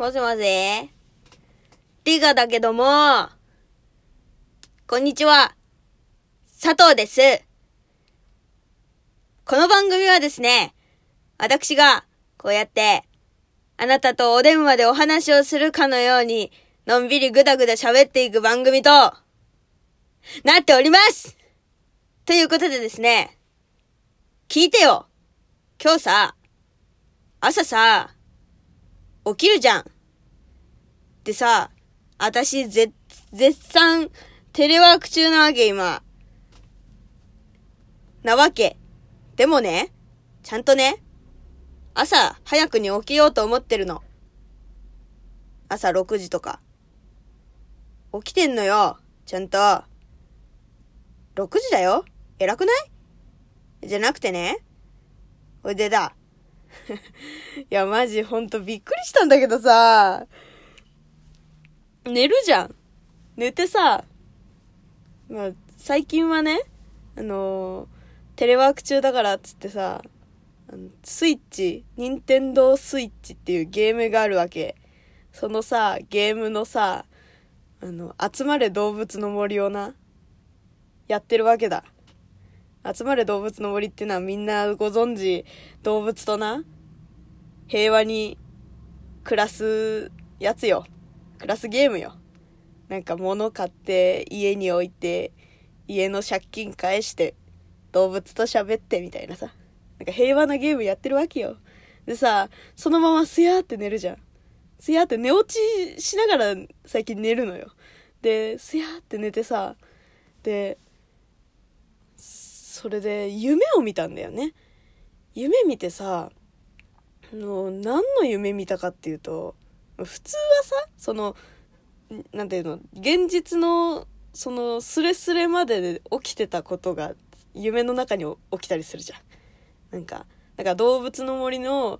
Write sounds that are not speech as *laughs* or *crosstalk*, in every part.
もしもしリカだけども、こんにちは。佐藤です。この番組はですね、私がこうやって、あなたとお電話でお話をするかのように、のんびりぐだぐだ喋っていく番組と、なっておりますということでですね、聞いてよ今日さ、朝さ、起きるじゃん。でさ、私、ぜ、絶賛、テレワーク中なわけ、今。なわけ。でもね、ちゃんとね、朝、早くに起きようと思ってるの。朝6時とか。起きてんのよ、ちゃんと。6時だよ偉くない？じゃなくてね。おいでだ。いや、マジほんとびっくりしたんだけどさ、寝るじゃん。寝てさ、まあ、最近はね、あのーテレワーク中だからっつってさ、スイッチ、任天堂スイッチっていうゲームがあるわけ。そのさ、ゲームのさ、あの、集まれ動物の森をな、やってるわけだ。集まれ動物の森っていうのはみんなご存知、動物とな、平和に暮らすやつよ。暮らすゲームよ。なんか物買って家に置いて、家の借金返して、動物と喋ってみたいなさ。なんか平和なゲームやってるわけよ。でさ、そのまますやーって寝るじゃん。すやーって寝落ちしながら最近寝るのよ。で、すやーって寝てさ、で、それで夢を見たんだよね。夢見てさ、あの、何の夢見たかっていうと、普通はさ、その、なんていうの、現実の、その、スレスレまでで起きてたことが、夢の中に起きたりするじゃん。なんか、なんか動物の森の、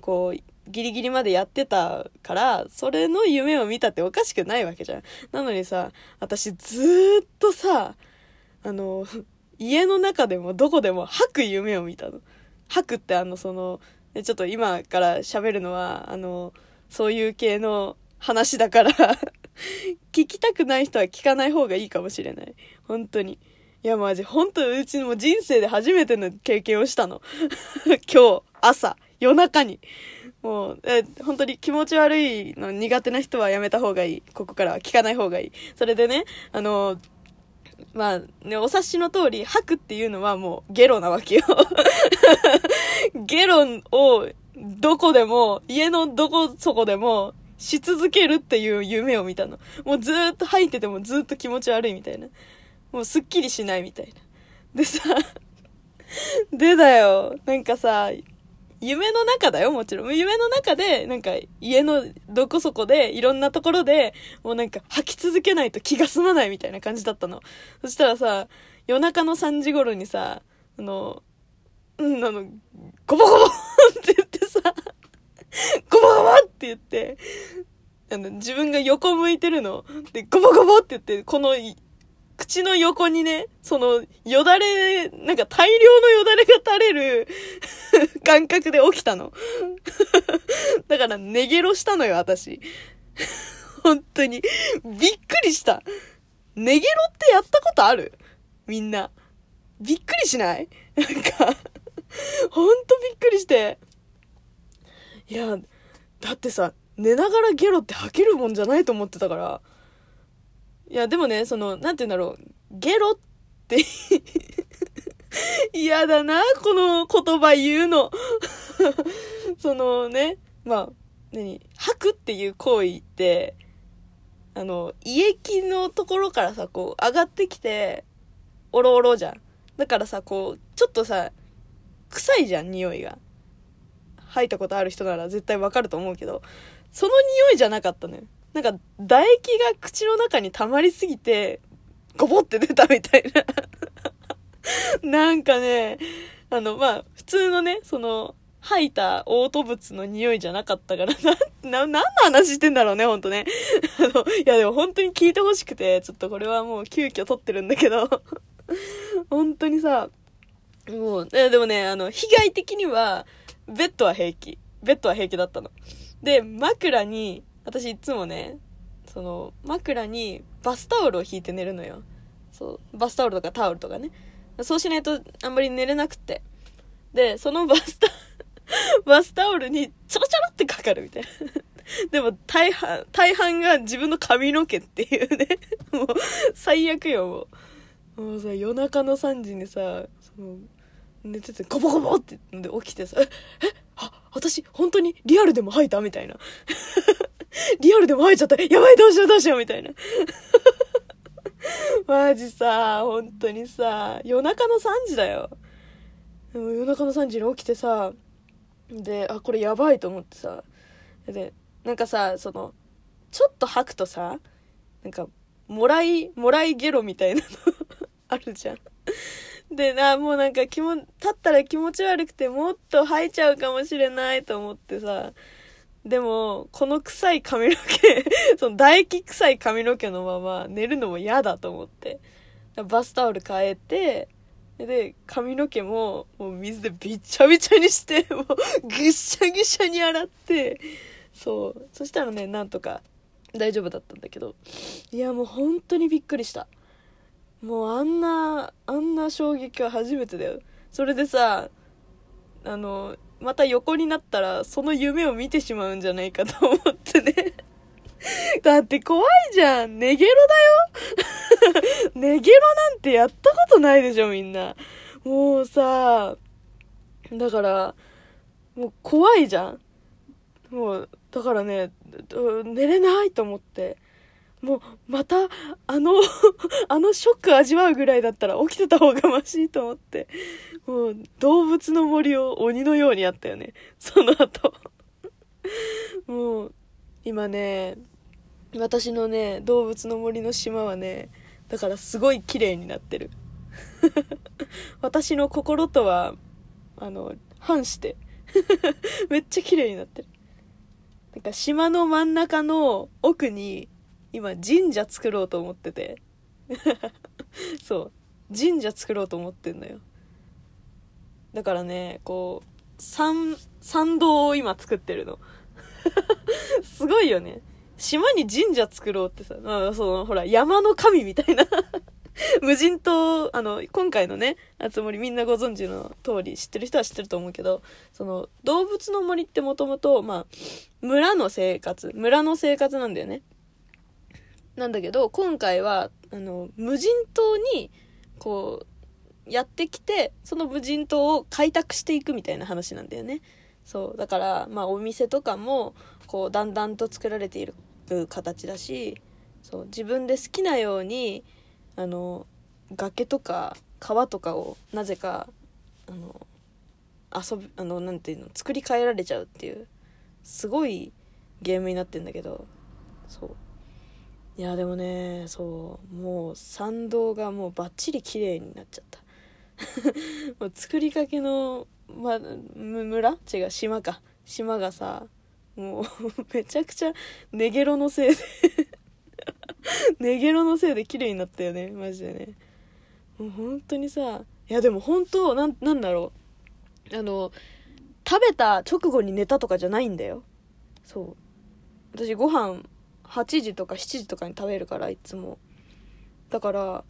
こう、ギリギリまでやってたから、それの夢を見たっておかしくないわけじゃん。なのにさ、私ずっとさ、あの、家の中でもどこでも吐く夢を見たの。吐くってあの、その、ちょっと今から喋るのは、あの、そういう系の話だから *laughs* 聞きたくない人は聞かない方がいいかもしれない。本当に。いや、マジ、本当うちも人生で初めての経験をしたの。*laughs* 今日、朝、夜中に。もう、え、本当に気持ち悪いの苦手な人はやめた方がいい。ここからは聞かない方がいい。それでね、あの、まあね、お察しの通り、吐くっていうのはもうゲロなわけよ。*laughs* ゲロをどこでも、家のどこそこでもし続けるっていう夢を見たの。もうずーっと吐いててもずーっと気持ち悪いみたいな。もうすっきりしないみたいな。でさ、*laughs* でだよ、なんかさ、夢の中だよ、もちろん。夢の中で、なんか、家のどこそこで、いろんなところで、もうなんか、吐き続けないと気が済まないみたいな感じだったの。そしたらさ、夜中の3時頃にさ、あの、うん、あの、ゴボゴボって言ってさ、ゴボゴボって言って、あの、自分が横向いてるの。で、ゴボゴボって言って、この、口の横にね、その、よだれ、なんか大量のよだれが垂れる *laughs* 感覚で起きたの。*laughs* だから、寝ゲロしたのよ、私。本当に。びっくりした。寝ゲロってやったことある？みんな。びっくりしない？なんか、ほんとびっくりして。いや、だってさ、寝ながらゲロって吐けるもんじゃないと思ってたから。いや、でもね、その、なんて言うんだろう。ゲロって、*laughs* 嫌だな、この言葉言うの。*laughs* そのね、まあ、何？吐くっていう行為って、あの、胃液のところからさ、こう、上がってきて、おろおろじゃん。だからさ、こう、ちょっとさ、臭いじゃん、匂いが。吐いたことある人なら絶対わかると思うけど、その匂いじゃなかったのよ。なんか、唾液が口の中に溜まりすぎて、ゴボって出たみたいな。*laughs* なんかね、あの、まあ、普通のね、その、吐いた嘔吐物の匂いじゃなかったから、*laughs* な、な、何の話してんだろうね、ほんとね。*laughs* あの、いやでも本当に聞いてほしくて、ちょっとこれはもう急遽撮ってるんだけど、本当にさ、もう、でもね、あの、被害的には、ベッドは平気。ベッドは平気だったの。で、枕に、私いつもね、その、枕にバスタオルを引いて寝るのよ。そう、バスタオルとかタオルとかね。そうしないとあんまり寝れなくて。で、そのバスタ、*laughs* バスタオルにちょろちょろってかかるみたいな。*laughs* でも大半、大半が自分の髪の毛っていうね。*laughs* もう、最悪よ、もう。もうさ、夜中の3時にさ、その、寝ててゴボゴボってで起きてさ、え、え、あ、私、本当にリアルでも吐いたみたいな。リアルでも吐いちゃった。やばい、どうしよう、どうしよう、みたいな。*laughs* マジさ、本当にさ、夜中の3時だよ。夜中の3時に起きてさ、で、あ、これやばいと思ってさ、で、なんかさ、その、ちょっと吐くとさ、なんか、もらい、もらいゲロみたいなの *laughs* あるじゃん。でな、もうなんか気も、立ったら気持ち悪くてもっと吐いちゃうかもしれないと思ってさ、でも、この臭い髪の毛 *laughs* その唾液臭い髪の毛のまま寝るのも嫌だと思って、バスタオル変えて、で、髪の毛も、もう水でびっちゃびちゃにして、*laughs* もう、ぐっしゃぐしゃに洗って、そう。そしたらね、なんとか大丈夫だったんだけど、いや、もう本当にびっくりした。もうあんな、あんな衝撃は初めてだよ。それでさ、あの、また横になったら、その夢を見てしまうんじゃないかと思ってね。*laughs* だって怖いじゃん。ネゲロだよ。*laughs* ネゲロなんてやったことないでしょ、みんな。もうさ、だから、もう怖いじゃん。もう、だからね、寝れないと思って。もう、また、あの *laughs* あのショック味わうぐらいだったら起きてた方がマシと思って。もう、動物の森を鬼のようにやったよね。その後もう、今ね、私のね、動物の森の島はね、だからすごい綺麗になってる。*laughs* 私の心とは、あの、反して *laughs* めっちゃ綺麗になってる。なんか島の真ん中の奥に今神社作ろうと思ってて *laughs* そう神社作ろうと思ってんのよだからねこう参参道を今作ってるの。*laughs* すごいよね。島に神社作ろうってさ、まあ、そのほら山の神みたいな。*laughs* 無人島、あの、今回のね、あつ森みんなご存知の通り、知ってる人は知ってると思うけど、その、動物の森ってもともと、まあ、村の生活、村の生活なんだよね。なんだけど、今回は、あの、無人島に、こう、やってきて、その無人島を開拓していくみたいな話なんだよね。そう。だから、まあ、お店とかも、こう、だんだんと作られている形だし、そう、自分で好きなように、あの、崖とか川とかを、なぜか、あの、遊び、あの、なんていうの、作り変えられちゃうっていう、すごいゲームになってんだけど、そう。いやでもねそうもう参道がもうバッチリ綺麗になっちゃった *laughs* もう作りかけの、ま、村？違う島か。島がさもう *laughs* めちゃくちゃネゲロのせいで *laughs* ネゲロのせいで綺麗になったよね。マジでね。もう本当にさいやでも本当なんなんだろう。あの食べた直後に寝たとかじゃないんだよ。そう。私ご飯8時とか7時とかに食べるからいつも。だから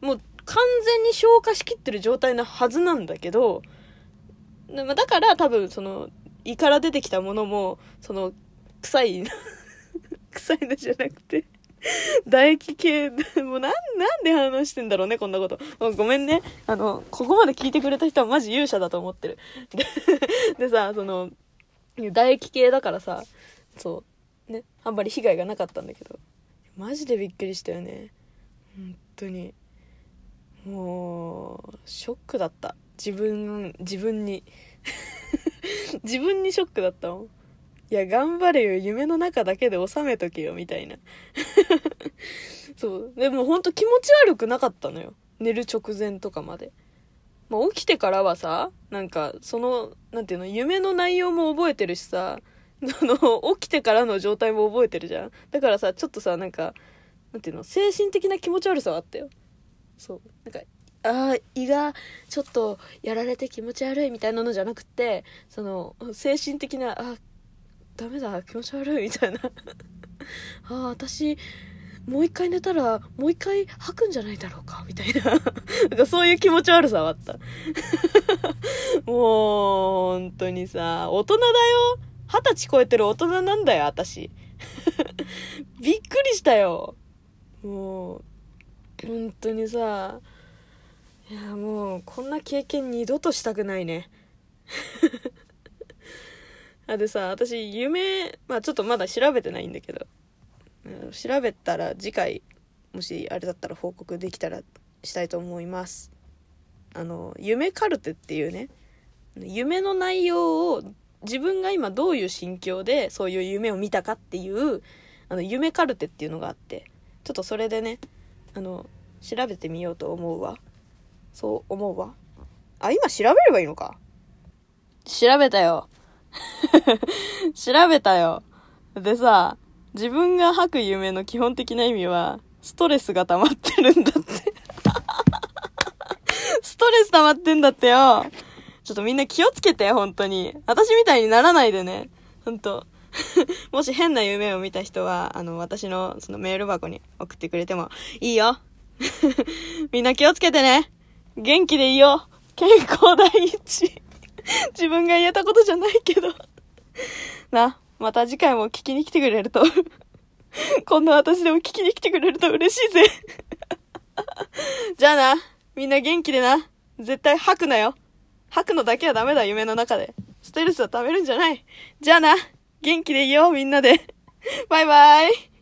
もう完全に消化しきってる状態なはずなんだけどだから多分その胃から出てきたものもその臭い *laughs* 臭いのじゃなくて唾液系もうなん、なんで話してんだろうね、こんなこと。ごめんね。あの、ここまで聞いてくれた人はマジ勇者だと思ってる。で *laughs* でさ、その、唾液系だからさ、そう、ねあんまり被害がなかったんだけどマジでびっくりしたよね本当にもうショックだった。自分自分に。*laughs* 自分にショックだったもんいや頑張れよ。夢の中だけで収めとけよみたいな。*laughs* そう。でもほんと気持ち悪くなかったのよ。寝る直前とかまで。まあ、起きてからはさなんかそのなんていうの？夢の内容も覚えてるしさあの、起きてからの状態も覚えてるじゃん。だからさ、ちょっとさ、なんか、なんていうの、精神的な気持ち悪さはあったよ。そう。なんか、ああ、胃がちょっとやられて気持ち悪いみたいなのじゃなくて、その、精神的な、あダメだ気持ち悪いみたいな。*laughs* ああ私もう一回寝たらもう一回吐くんじゃないだろうかみたいな。*laughs* なんかそういう気持ち悪さはあった。*laughs* もう本当にさ大人だよ。二十歳超えてる大人なんだよ私。びっくりしたよ。もう本当にさ。いやもうこんな経験二度としたくないね。*laughs* あでさ私夢まあちょっとまだ調べてないんだけど。調べたら次回もしあれだったら報告できたらしたいと思います。あの夢カルテっていうね。夢の内容を自分が今どういう心境でそういう夢を見たかっていうあの夢カルテっていうのがあって。ちょっとそれでねあの調べてみようと思うわそう思うわあ今調べればいいのか調べたよ *laughs* 調べたよでさ自分が吐く夢の基本的な意味は、ストレスが溜まってるんだって *laughs* ストレス溜まってんだってよ。ちょっとみんな気をつけて、本当に。私みたいにならないでね。本当 *laughs* もし変な夢を見た人は、あの、私のそのメール箱に送ってくれてもいいよ。*laughs* みんな気をつけてね。元気でいいよ。健康第一。*laughs* 自分が言えたことじゃないけど。な。また次回も聞きに来てくれるとこんな私でも聞きに来てくれると嬉しいぜじゃあな。みんな元気でな。絶対吐くなよ。吐くのだけはダメだ、夢の中で。ストレスは溜めるんじゃない。じゃあな。元気でいよう、みんなで。バイバイ。